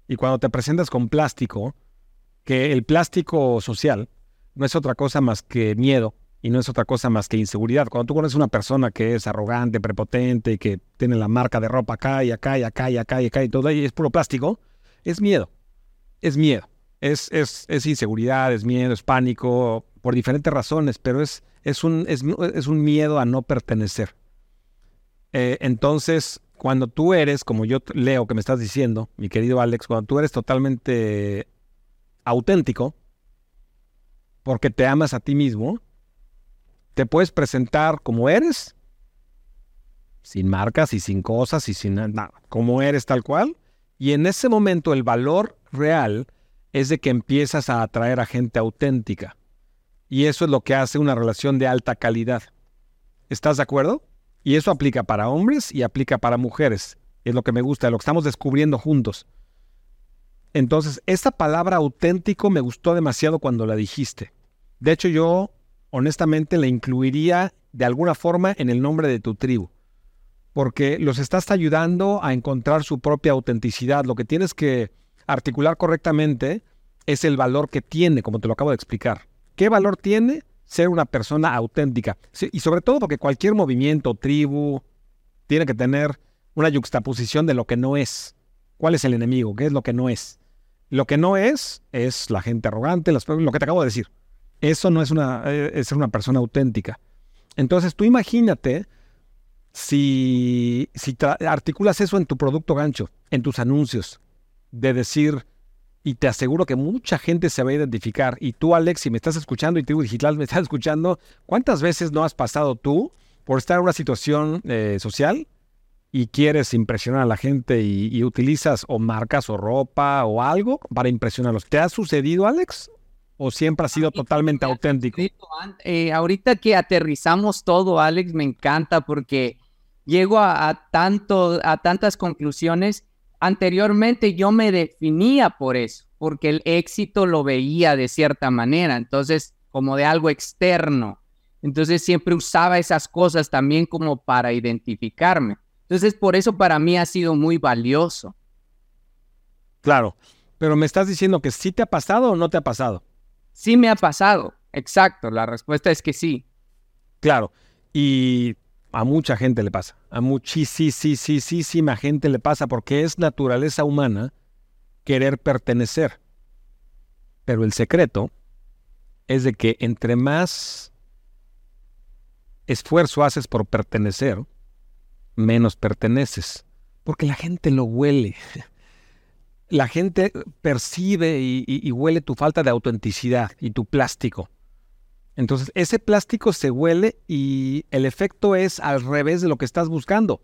[SPEAKER 1] y cuando te presentas con plástico, que el plástico social no es otra cosa más que miedo y no es otra cosa más que inseguridad. Cuando tú conoces una persona que es arrogante, prepotente, que tiene la marca de ropa acá y acá y acá y acá y acá y todo, y es puro plástico, es miedo. Es miedo. Es, es, es inseguridad, es miedo, es pánico, por diferentes razones, pero es, es, un, es, un miedo a no pertenecer. Eh, entonces, cuando tú eres, como yo leo que me estás diciendo, mi querido Alex, cuando tú eres totalmente auténtico, porque te amas a ti mismo, te puedes presentar como eres sin marcas y sin cosas y sin nada, como eres tal cual. Y en ese momento el valor real es de que empiezas a atraer a gente auténtica. Y eso es lo que hace una relación de alta calidad. ¿Estás de acuerdo? Y eso aplica para hombres y aplica para mujeres. Es lo que me gusta, lo que estamos descubriendo juntos. Entonces, esta palabra auténtico me gustó demasiado cuando la dijiste. De hecho, yo honestamente la incluiría de alguna forma en el nombre de tu tribu, porque los estás ayudando a encontrar su propia autenticidad. Lo que tienes que articular correctamente es el valor que tiene, como te lo acabo de explicar. ¿Qué valor tiene ser una persona auténtica? y sobre todo porque cualquier movimiento, tribu, tiene que tener una yuxtaposición de lo que no es. ¿Cuál es el enemigo? ¿Qué es lo que no es? Lo que no es es la gente arrogante, lo que te acabo de decir. Eso no es, una, eh, es ser una persona auténtica. Entonces tú imagínate si, si articulas eso en tu producto gancho, en tus anuncios, de decir, y te aseguro que mucha gente se va a identificar, y tú Alex, si me estás escuchando y Tribu Digital me estás escuchando, ¿cuántas veces no has pasado tú por estar en una situación eh, social y quieres impresionar a la gente y, utilizas o marcas o ropa o algo para impresionarlos. ¿Te ha sucedido, Alex? ¿O siempre ha sido totalmente auténtico?
[SPEAKER 2] Eh, ahorita que aterrizamos todo, Alex, me encanta porque llego a, tanto, a tantas conclusiones. Anteriormente yo me definía por eso, porque el éxito lo veía de cierta manera, entonces como de algo externo. Entonces siempre usaba esas cosas también como para identificarme. Entonces, por eso para mí ha sido muy valioso.
[SPEAKER 1] Claro, pero me estás diciendo que sí te ha pasado o no te ha pasado.
[SPEAKER 2] Sí me ha pasado, exacto, la respuesta es que sí.
[SPEAKER 1] Claro, y a mucha gente le pasa, a muchísima gente le pasa porque es naturaleza humana querer pertenecer. Pero el secreto es de que entre más esfuerzo haces por pertenecer, menos perteneces, porque la gente lo huele. La gente percibe y, huele tu falta de autenticidad y tu plástico. Entonces, ese plástico se huele y el efecto es al revés de lo que estás buscando.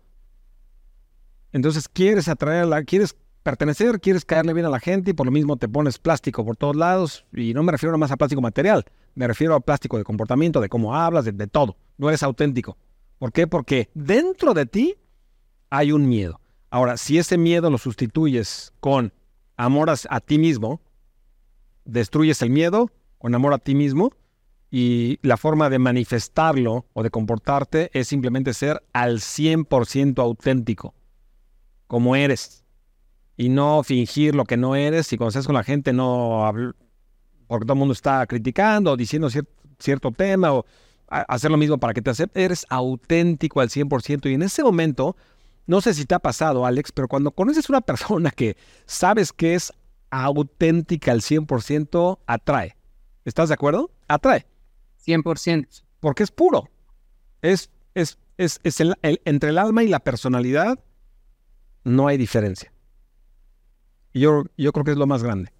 [SPEAKER 1] Entonces, quieres atraerla, quieres pertenecer, quieres caerle bien a la gente y por lo mismo te pones plástico por todos lados. Y no me refiero más a plástico material, me refiero a plástico de comportamiento, de cómo hablas, de todo. No eres auténtico. ¿Por qué? Porque dentro de ti hay un miedo. Ahora, si ese miedo lo sustituyes con amor a, ti mismo, destruyes el miedo con amor a ti mismo y la forma de manifestarlo o de comportarte es simplemente ser al 100% auténtico, como eres, y no fingir lo que no eres y cuando estás con la gente no porque todo el mundo está criticando o diciendo cierto tema o hacer lo mismo para que te acepte. Eres auténtico al 100% y en ese momento, no sé si te ha pasado, Alex, pero cuando conoces una persona que sabes que es auténtica al 100%, atrae. ¿Estás de acuerdo? Atrae.
[SPEAKER 2] 100%.
[SPEAKER 1] Porque es puro. Es, es, es, entre el alma y la personalidad no hay diferencia. Y yo, yo creo que es lo más grande.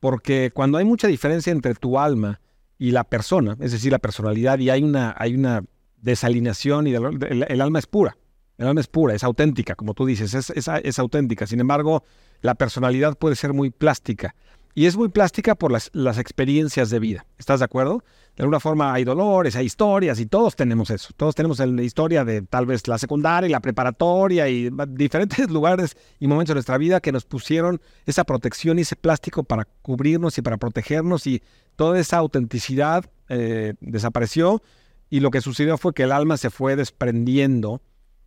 [SPEAKER 1] Porque cuando hay mucha diferencia entre tu alma y la persona, es decir, la personalidad, y hay una, hay una desalineación y el, alma es pura. El alma es pura, es auténtica, como tú dices, es, es, auténtica. Sin embargo, la personalidad puede ser muy plástica. Y es muy plástica por las, experiencias de vida. ¿Estás de acuerdo? De alguna forma hay dolores, hay historias y todos tenemos eso. Todos tenemos la historia de tal vez la secundaria y la preparatoria y diferentes lugares y momentos de nuestra vida que nos pusieron esa protección y ese plástico para cubrirnos y para protegernos y toda esa autenticidad eh, desapareció y lo que sucedió fue que el alma se fue desprendiendo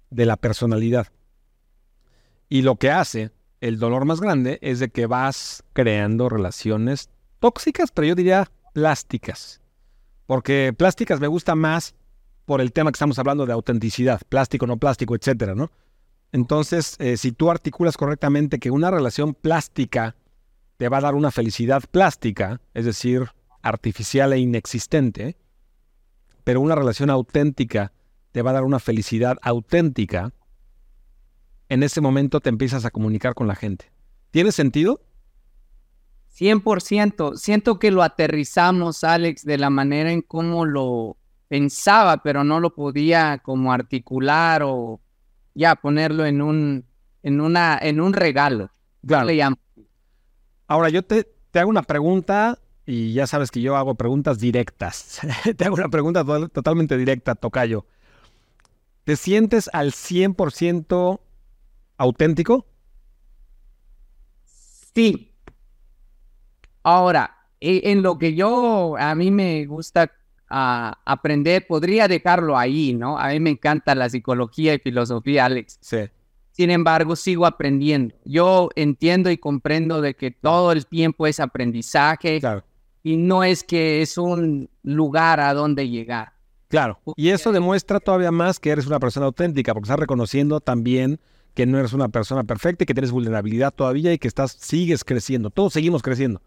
[SPEAKER 1] de la personalidad. Y lo que hace el dolor más grande es de que vas creando relaciones tóxicas, pero yo diría plásticas. Porque plásticas me gusta más por el tema que estamos hablando de autenticidad, plástico, no plástico, etcétera, ¿no? Entonces, eh, si tú articulas correctamente que una relación plástica te va a dar una felicidad plástica, es decir, artificial e inexistente, pero una relación auténtica te va a dar una felicidad auténtica, en ese momento te empiezas a comunicar con la gente. ¿Tiene sentido?
[SPEAKER 2] 100%. Siento que lo aterrizamos, Alex, de la manera en cómo lo pensaba, pero no lo podía como articular o ya ponerlo en un, en una, en un regalo.
[SPEAKER 1] Claro. Ahora yo te, te hago una pregunta y ya sabes que yo hago preguntas directas. te hago una pregunta totalmente directa, Tocayo. ¿Te sientes al 100% auténtico?
[SPEAKER 2] Sí. Ahora, e, en lo que yo, a mí me gusta aprender, podría dejarlo ahí, ¿no? A mí me encanta la psicología y filosofía, Alex.
[SPEAKER 1] Sí.
[SPEAKER 2] Sin embargo, sigo aprendiendo. Yo entiendo y comprendo de que todo el tiempo es aprendizaje y no es que es un lugar a donde llegar.
[SPEAKER 1] Claro, y eso demuestra todavía más que eres una persona auténtica, porque estás reconociendo también que no eres una persona perfecta y que tienes vulnerabilidad todavía y que estás, sigues creciendo. Todos seguimos creciendo.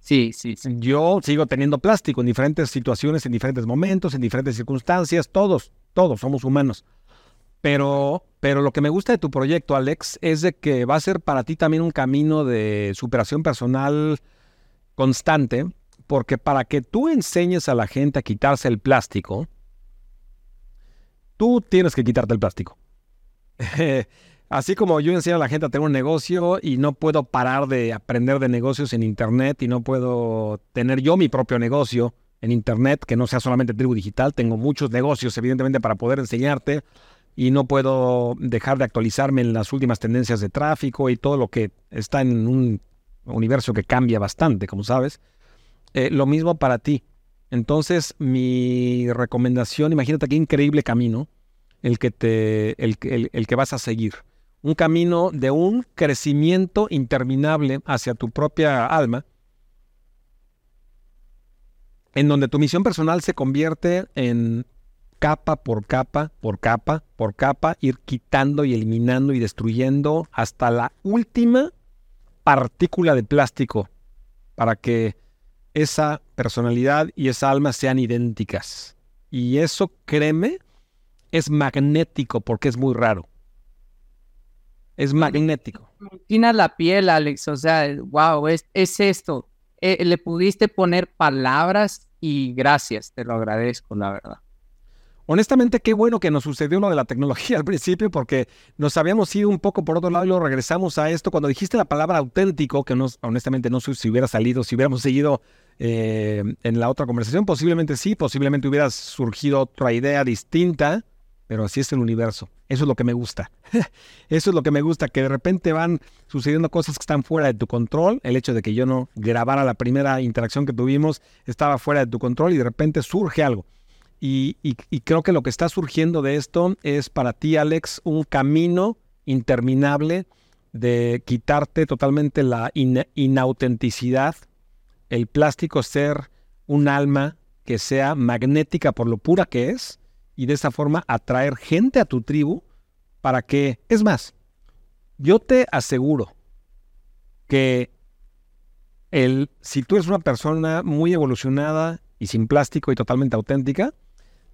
[SPEAKER 2] Sí, sí, sí.
[SPEAKER 1] Yo sigo teniendo plástico en diferentes situaciones, en diferentes momentos, en diferentes circunstancias, todos, todos somos humanos. Pero, pero lo que me gusta de tu proyecto, Alex, es de que va a ser para ti también un camino de superación personal constante, porque para que tú enseñes a la gente a quitarse el plástico, tú tienes que quitarte el plástico. Así como yo enseño a la gente a tener un negocio y no puedo parar de aprender de negocios en Internet y no puedo tener yo mi propio negocio en Internet, que no sea solamente tribu digital, tengo muchos negocios evidentemente para poder enseñarte y no puedo dejar de actualizarme en las últimas tendencias de tráfico y todo lo que está en un universo que cambia bastante, como sabes. Eh, lo mismo para ti. Entonces, mi recomendación, imagínate qué increíble camino el que, te, el, el que vas a seguir. Un camino de un crecimiento interminable hacia tu propia alma, en donde tu misión personal se convierte en capa por capa, por capa, por capa, ir quitando y eliminando y destruyendo hasta la última partícula de plástico para que esa personalidad y esa alma sean idénticas. Y eso, créeme, es magnético porque es muy raro. Es magnético.
[SPEAKER 2] Tiene la piel, Alex. O sea, wow, es, es esto. Eh, le pudiste poner palabras y gracias, te lo agradezco, la verdad.
[SPEAKER 1] Honestamente, qué bueno que nos sucedió lo de la tecnología al principio, porque nos habíamos ido un poco por otro lado y lo regresamos a esto. Cuando dijiste la palabra auténtico, que nos, honestamente no sé si hubiera salido, si hubiéramos seguido eh, en la otra conversación, posiblemente sí, posiblemente hubiera surgido otra idea distinta, pero así es el universo. Eso es lo que me gusta. Eso es lo que me gusta, que de repente van sucediendo cosas que están fuera de tu control. El hecho de que yo no grabara la primera interacción que tuvimos estaba fuera de tu control y de repente surge algo. Y, creo que lo que está surgiendo de esto es para ti, Alex, un camino interminable de quitarte totalmente la inautenticidad, el plástico ser un alma que sea magnética por lo pura que es y de esa forma atraer gente a tu tribu para que, es más, yo te aseguro que el, si tú eres una persona muy evolucionada y sin plástico y totalmente auténtica,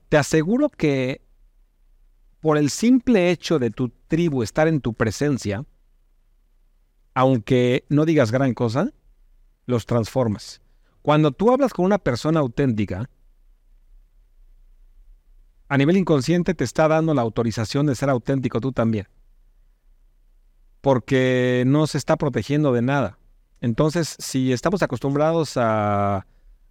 [SPEAKER 1] te aseguro que por el simple hecho de tu tribu estar en tu presencia, aunque no digas gran cosa, los transformas. Cuando tú hablas con una persona auténtica, a nivel inconsciente te está dando la autorización de ser auténtico tú también. Porque no se está protegiendo de nada. Entonces, si estamos acostumbrados a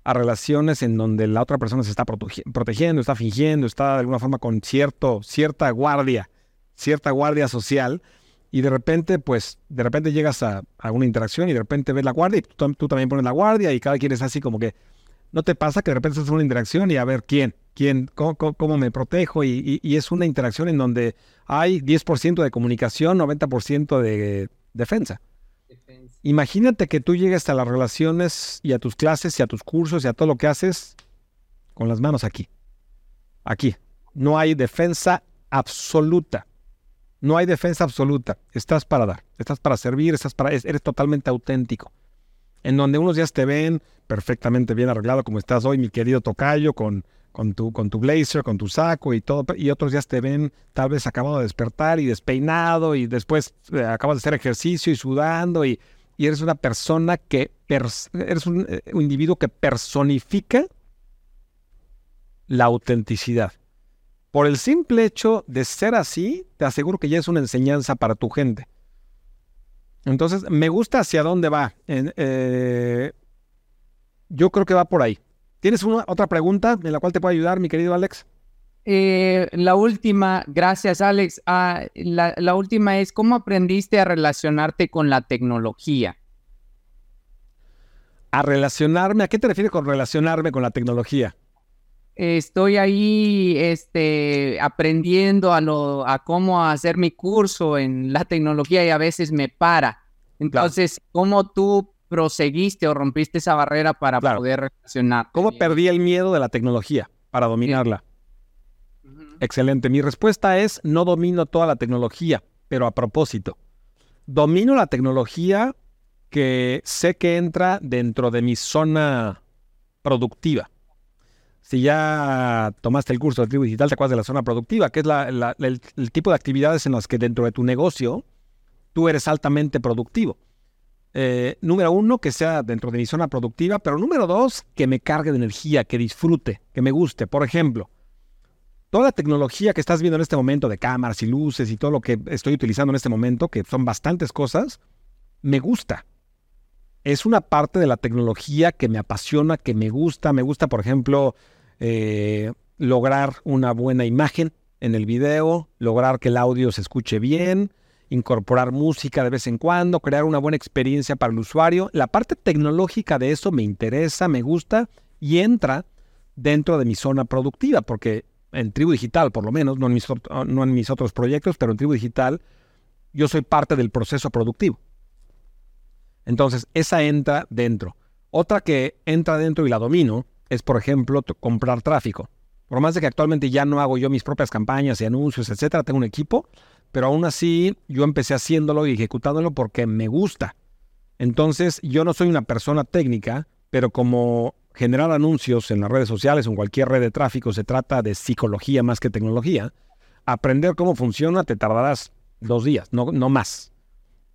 [SPEAKER 1] a relaciones en donde la otra persona se está protegiendo, está fingiendo, está de alguna forma con cierto, cierta guardia, cierta guardia social, y de repente, pues, de repente llegas a, alguna interacción y de repente ves la guardia y tú, también pones la guardia y cada quien es así como que, ¿no te pasa que de repente estás en una interacción y a ver quién, quién, cómo, me protejo? Y, es una interacción en donde hay 10% de comunicación, 90% de defensa. Imagínate que tú llegues a las relaciones y a tus clases y a tus cursos y a todo lo que haces con las manos aquí. Aquí. No hay defensa absoluta. No hay defensa absoluta. Estás para dar, estás para servir, estás para, eres totalmente auténtico. En donde unos días te ven perfectamente bien arreglado como estás hoy, mi querido tocayo, con con tu, con tu blazer, con tu saco y todo, y otros días te ven tal vez acabado de despertar y despeinado y después eh, acabas de hacer ejercicio y sudando y, eres una persona que, eres eh, un, individuo que personifica la autenticidad. Por el simple hecho de ser así, te aseguro que ya es una enseñanza para tu gente. Entonces, me gusta hacia dónde va. Eh, yo creo que va por ahí. ¿Tienes una, otra pregunta en la cual te puedo ayudar, mi querido Alex?
[SPEAKER 2] Eh, la última, gracias Alex. Ah, la, última es, ¿cómo aprendiste a relacionarte con la tecnología?
[SPEAKER 1] A relacionarme, ¿a qué te refieres con relacionarme con la tecnología?
[SPEAKER 2] Estoy ahí este, aprendiendo a, lo, a cómo hacer mi curso en la tecnología y a veces me para. Entonces, ¿cómo tú proseguiste o rompiste esa barrera para poder relacionar?
[SPEAKER 1] ¿Cómo perdí el miedo de la tecnología para dominarla? Excelente. Mi respuesta es, no domino toda la tecnología, pero a propósito. Domino la tecnología que sé que entra dentro de mi zona productiva. Si ya tomaste el curso de tribu digital, te acuerdas de la zona productiva, que es el, tipo de actividades en las que dentro de tu negocio tú eres altamente productivo. Eh, número uno, que sea dentro de mi zona productiva, pero número dos, que me cargue de energía, que disfrute, que me guste. Por ejemplo, toda la tecnología que estás viendo en este momento de cámaras y luces y todo lo que estoy utilizando en este momento, que son bastantes cosas, me gusta. Es una parte de la tecnología que me apasiona, que me gusta. Me gusta, por ejemplo, eh, lograr una buena imagen en el video, lograr que el audio se escuche bien, incorporar música de vez en cuando, crear una buena experiencia para el usuario. La parte tecnológica de eso me interesa, me gusta y entra dentro de mi zona productiva, porque en Tribu Digital, por lo menos, no en, mis, no en mis otros proyectos, pero en Tribu Digital, yo soy parte del proceso productivo. Entonces, esa entra dentro. Otra que entra dentro y la domino es, por ejemplo, comprar tráfico. Por más de que actualmente ya no hago yo mis propias campañas y anuncios, etcétera, tengo un equipo, pero aún así yo empecé haciéndolo y ejecutándolo porque me gusta. Entonces, yo no soy una persona técnica, pero como generar anuncios en las redes sociales o en cualquier red de tráfico se trata de psicología más que tecnología, aprender cómo funciona te tardarás dos días, no, no más.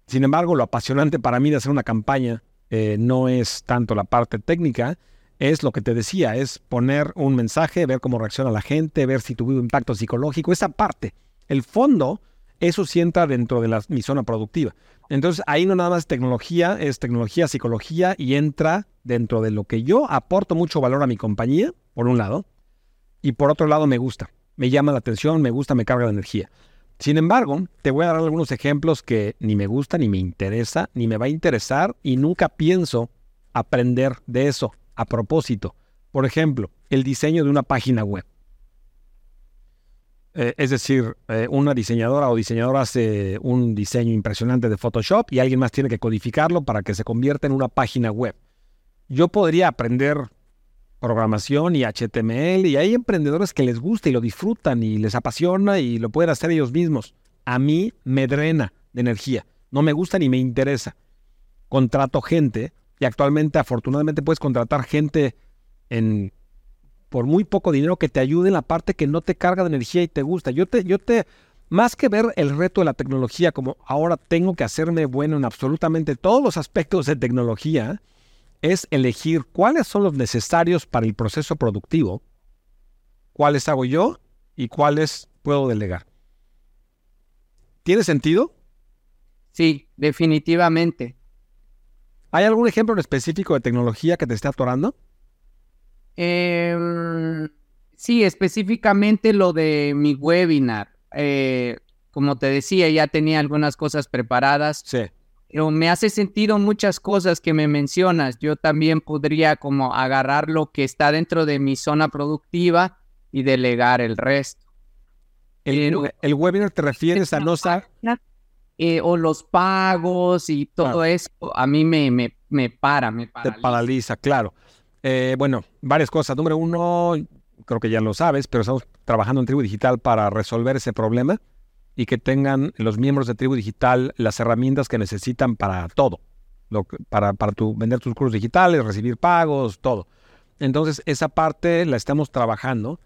[SPEAKER 1] Sin embargo, lo apasionante para mí de hacer una campaña eh, no es tanto la parte técnica, es lo que te decía, es poner un mensaje, ver cómo reacciona la gente, ver si tuvo impacto psicológico, esa parte. El fondo, eso sí entra dentro de la, mi zona productiva. Entonces ahí no nada más tecnología, es tecnología, psicología y entra dentro de lo que yo aporto mucho valor a mi compañía, por un lado, y por otro lado me gusta, me llama la atención, me gusta, me carga de energía. Sin embargo, te voy a dar algunos ejemplos que ni me gusta, ni me interesa, ni me va a interesar y nunca pienso aprender de eso a propósito. Por ejemplo, el diseño de una página web. Eh, es decir, eh, una diseñadora o diseñador hace un diseño impresionante de Photoshop y alguien más tiene que codificarlo para que se convierta en una página web. Yo podría aprender programación y HTML y hay emprendedores que les gusta y lo disfrutan y les apasiona y lo pueden hacer ellos mismos. A mí me drena de energía. No me gusta ni me interesa. Contrato gente y actualmente afortunadamente puedes contratar gente en por muy poco dinero que te ayude en la parte que no te carga de energía y te gusta. Yo te, yo te, más que ver el reto de la tecnología como ahora tengo que hacerme bueno en absolutamente todos los aspectos de tecnología, es elegir cuáles son los necesarios para el proceso productivo, cuáles hago yo y cuáles puedo delegar. ¿Tiene sentido?
[SPEAKER 2] Sí, definitivamente.
[SPEAKER 1] ¿Hay algún ejemplo específico de tecnología que te esté atorando?
[SPEAKER 2] Em, sí, específicamente lo de mi webinar. Eh, como te decía, ya tenía algunas cosas preparadas.
[SPEAKER 1] Sí.
[SPEAKER 2] Pero me hace sentido muchas cosas que me mencionas. Yo también podría como agarrar lo que está dentro de mi zona productiva y delegar el resto.
[SPEAKER 1] El, webinar te refieres a no saber...
[SPEAKER 2] Eh, o los pagos y todo eso, a mí me, me, me para, me
[SPEAKER 1] paraliza. Te paraliza, claro. Eh, bueno, varias cosas. Número uno, creo que ya lo sabes, pero estamos trabajando en Tribu Digital para resolver ese problema y que tengan los miembros de Tribu Digital las herramientas que necesitan para todo, para, para tu, vender tus cursos digitales, recibir pagos, todo. Entonces, esa parte la estamos trabajando,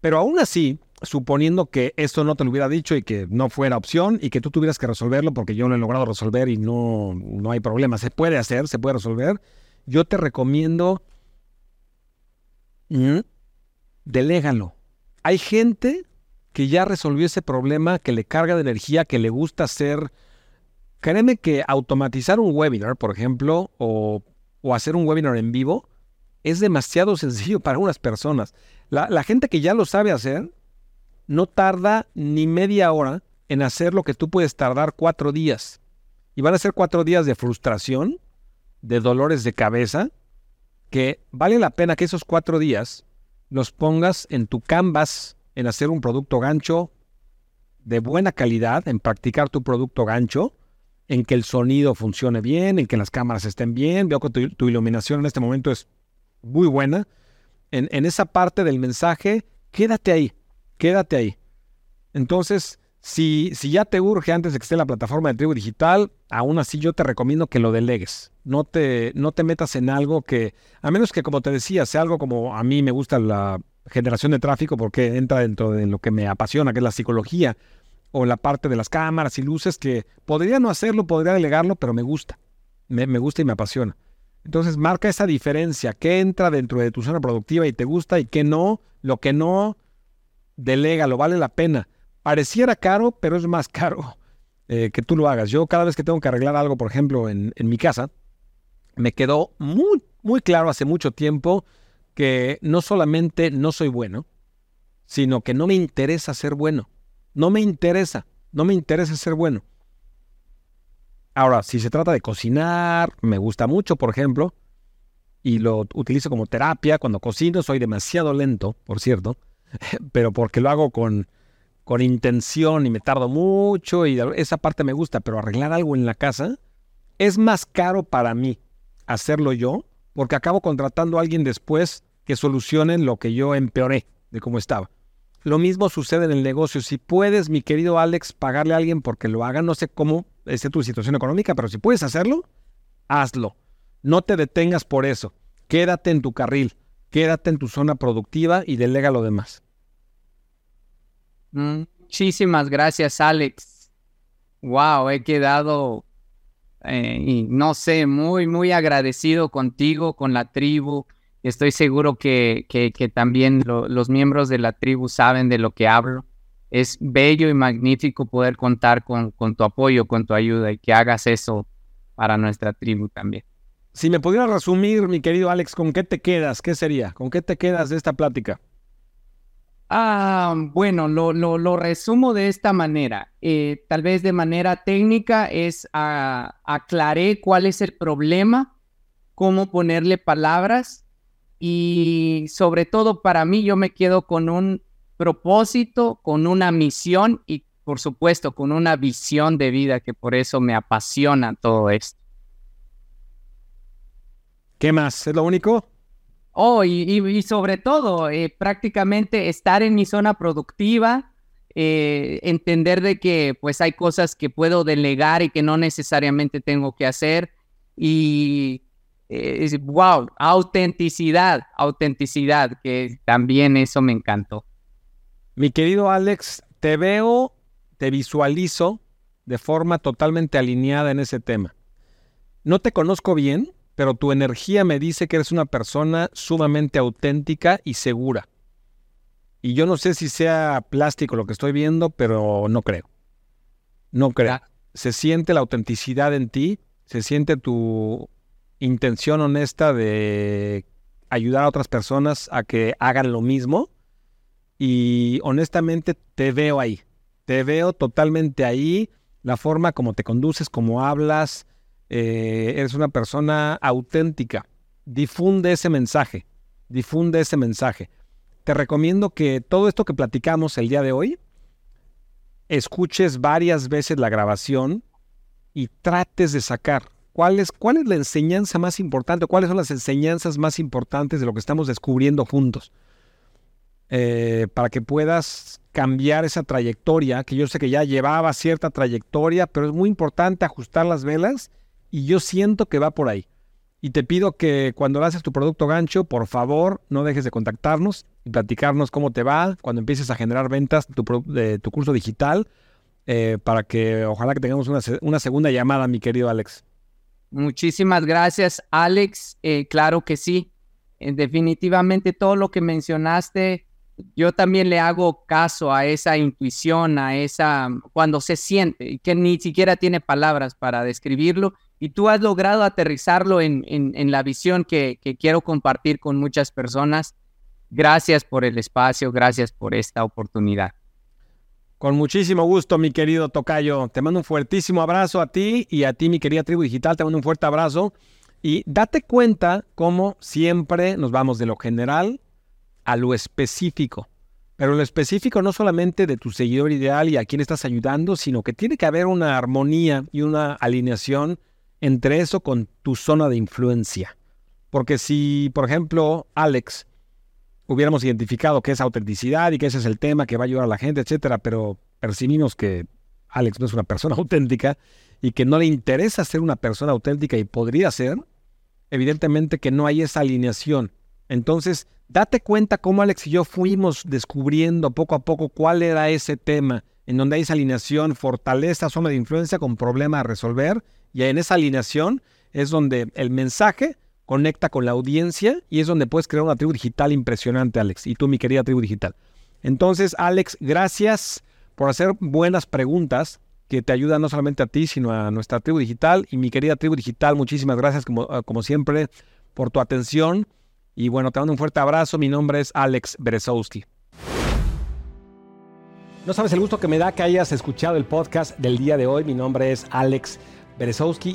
[SPEAKER 1] pero aún así, suponiendo que esto no te lo hubiera dicho y que no fuera opción y que tú tuvieras que resolverlo porque yo lo he logrado resolver y no, no hay problema, se puede hacer, se puede resolver yo te recomiendo, mm, hay gente que ya resolvió ese problema, que le carga de energía, que le gusta hacer... Créeme que automatizar un webinar, por ejemplo, o, hacer un webinar en vivo, es demasiado sencillo para unas personas. La, gente que ya lo sabe hacer, no tarda ni media hora en hacer lo que tú puedes tardar cuatro días. Y van a ser cuatro días de frustración, de dolores de cabeza, que vale la pena que esos cuatro días los pongas en tu canvas en hacer un producto gancho de buena calidad, en practicar tu producto gancho, en que el sonido funcione bien, en que las cámaras estén bien. Veo que tu, iluminación en este momento es muy buena. En, en, esa parte del mensaje, quédate ahí, quédate ahí. Entonces, si, si ya te urge antes de que esté la plataforma de tribu digital, aún así yo te recomiendo que lo delegues. No te, no te metas en algo que, a menos que como te decía, sea algo como a mí me gusta la generación de tráfico porque entra dentro de lo que me apasiona, que es la psicología o la parte de las cámaras y luces, que podría no hacerlo, podría delegarlo, pero me gusta. Me, gusta y me apasiona. Entonces marca esa diferencia, qué entra dentro de tu zona productiva y te gusta y qué no, lo que no, delega, lo vale la pena pareciera caro, pero es más caro eh, que tú lo hagas. Yo cada vez que tengo que arreglar algo, por ejemplo, en, mi casa, me quedó muy, muy claro hace mucho tiempo que no solamente no soy bueno, sino que no me interesa ser bueno. No me interesa, no me interesa ser bueno. Ahora, si se trata de cocinar, me gusta mucho, por ejemplo, y lo utilizo como terapia. Cuando cocino soy demasiado lento, por cierto, pero porque lo hago con, con intención y me tardo mucho y esa parte me gusta, pero arreglar algo en la casa es más caro para mí hacerlo yo porque acabo contratando a alguien después que solucione lo que yo empeoré de cómo estaba. Lo mismo sucede en el negocio. Si puedes, mi querido Alex, pagarle a alguien porque lo haga, no sé cómo es tu situación económica, pero si puedes hacerlo, hazlo. No te detengas por eso. Quédate en tu carril, quédate en tu zona productiva y delega lo demás.
[SPEAKER 2] Muchísimas gracias, Alex. Wow, he quedado, eh, y no sé, muy, muy agradecido contigo, con la tribu. Estoy seguro que, que, también los miembros de la tribu saben de lo que hablo. Es bello y magnífico poder contar con, con tu apoyo, con tu ayuda y que hagas eso para nuestra tribu también.
[SPEAKER 1] Si me pudieras resumir, mi querido Alex, ¿con qué te quedas? ¿Qué sería? ¿Con qué te quedas de esta plática?
[SPEAKER 2] Ah, bueno, lo, resumo de esta manera. Eh, tal vez de manera técnica es a, aclaré cuál es el problema, cómo ponerle palabras y sobre todo para mí yo me quedo con un propósito, con una misión y por supuesto con una visión de vida que por eso me apasiona todo esto.
[SPEAKER 1] ¿Qué más? ¿Es lo único?
[SPEAKER 2] Oh, y, sobre todo, eh, prácticamente estar en mi zona productiva, eh, entender de que pues hay cosas que puedo delegar y que no necesariamente tengo que hacer. Y eh, wow, autenticidad, autenticidad, que también eso me encantó.
[SPEAKER 1] Mi querido Alex, te veo, te visualizo de forma totalmente alineada en ese tema. No te conozco bien, pero tu energía me dice que eres una persona sumamente auténtica y segura. Y yo no sé si sea plástico lo que estoy viendo, pero no creo. No creo. Se siente la autenticidad en ti, se siente tu intención honesta de ayudar a otras personas a que hagan lo mismo. Y honestamente te veo ahí. Te veo totalmente ahí. La forma como te conduces, como hablas, eh, eres una persona auténtica. Difunde ese mensaje, difunde ese mensaje. Te recomiendo que todo esto que platicamos el día de hoy, escuches varias veces la grabación y trates de sacar cuál es, cuál es la enseñanza más importante, cuáles son las enseñanzas más importantes de lo que estamos descubriendo juntos. Eh, para que puedas cambiar esa trayectoria, que yo sé que ya llevaba cierta trayectoria, pero es muy importante ajustar las velas y yo siento que va por ahí. Y te pido que cuando haces tu producto gancho, por favor, no dejes de contactarnos y platicarnos cómo te va cuando empieces a generar ventas de tu, curso digital, eh, para que ojalá que tengamos una, segunda llamada, mi querido Alex.
[SPEAKER 2] Muchísimas gracias, Alex. Eh, claro que sí. Eh, definitivamente todo lo que mencionaste yo también le hago caso a esa intuición, a esa, cuando se siente, que ni siquiera tiene palabras para describirlo, y tú has logrado aterrizarlo en, en, la visión que, que quiero compartir con muchas personas. Gracias por el espacio, gracias por esta oportunidad.
[SPEAKER 1] Con muchísimo gusto, mi querido Tocayo. Te mando un fuertísimo abrazo a ti y a ti, mi querida tribu digital. Te mando un fuerte abrazo. Y date cuenta cómo siempre nos vamos de lo general a lo específico. Pero lo específico no solamente de tu seguidor ideal y a quién estás ayudando, sino que tiene que haber una armonía y una alineación entre eso con tu zona de influencia. Porque si, por ejemplo, Alex hubiéramos identificado que es autenticidad y que ese es el tema que va a ayudar a la gente, etcétera, pero percibimos que Alex no es una persona auténtica y que no le interesa ser una persona auténtica y podría ser, evidentemente que no hay esa alineación. Entonces, date cuenta cómo Alex y yo fuimos descubriendo poco a poco cuál era ese tema, en donde hay esa alineación, fortaleza, zona de influencia con problema a resolver, y en esa alineación es donde el mensaje conecta con la audiencia y es donde puedes crear una tribu digital impresionante, Alex, y tú, mi querida tribu digital. Entonces, Alex, gracias por hacer buenas preguntas que te ayudan no solamente a ti, sino a nuestra tribu digital. Y mi querida tribu digital, muchísimas gracias como, como siempre por tu atención y bueno, te mando un fuerte abrazo. Mi nombre es Alex Berezowski. No sabes el gusto que me da que hayas escuchado el podcast del día de hoy. Mi nombre es Alex Berezowski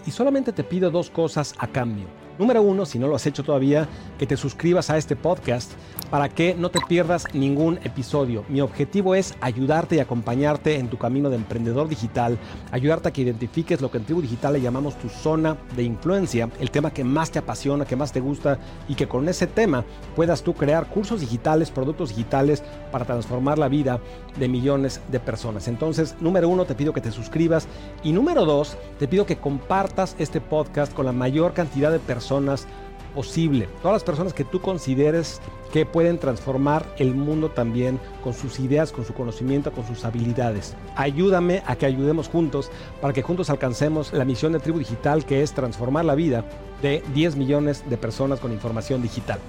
[SPEAKER 1] y solamente te pido dos cosas a cambio. Número uno, si no lo has hecho todavía, que te suscribas a este podcast para que no te pierdas ningún episodio. Mi objetivo es ayudarte y acompañarte en tu camino de emprendedor digital, ayudarte a que identifiques lo que en Tribu Digital le llamamos tu zona de influencia, el tema que más te apasiona, que más te gusta y que con ese tema puedas tú crear cursos digitales, productos digitales para transformar la vida de millones de personas. Entonces, número uno, te pido que te suscribas y número dos, te pido que compartas este podcast con la mayor cantidad de personas posible. Todas las personas que tú consideres que pueden transformar el mundo también con sus ideas, con su conocimiento, con sus habilidades. Ayúdame a que ayudemos juntos para que juntos alcancemos la misión de Tribu Digital que es transformar la vida de 10 millones de personas con información digital.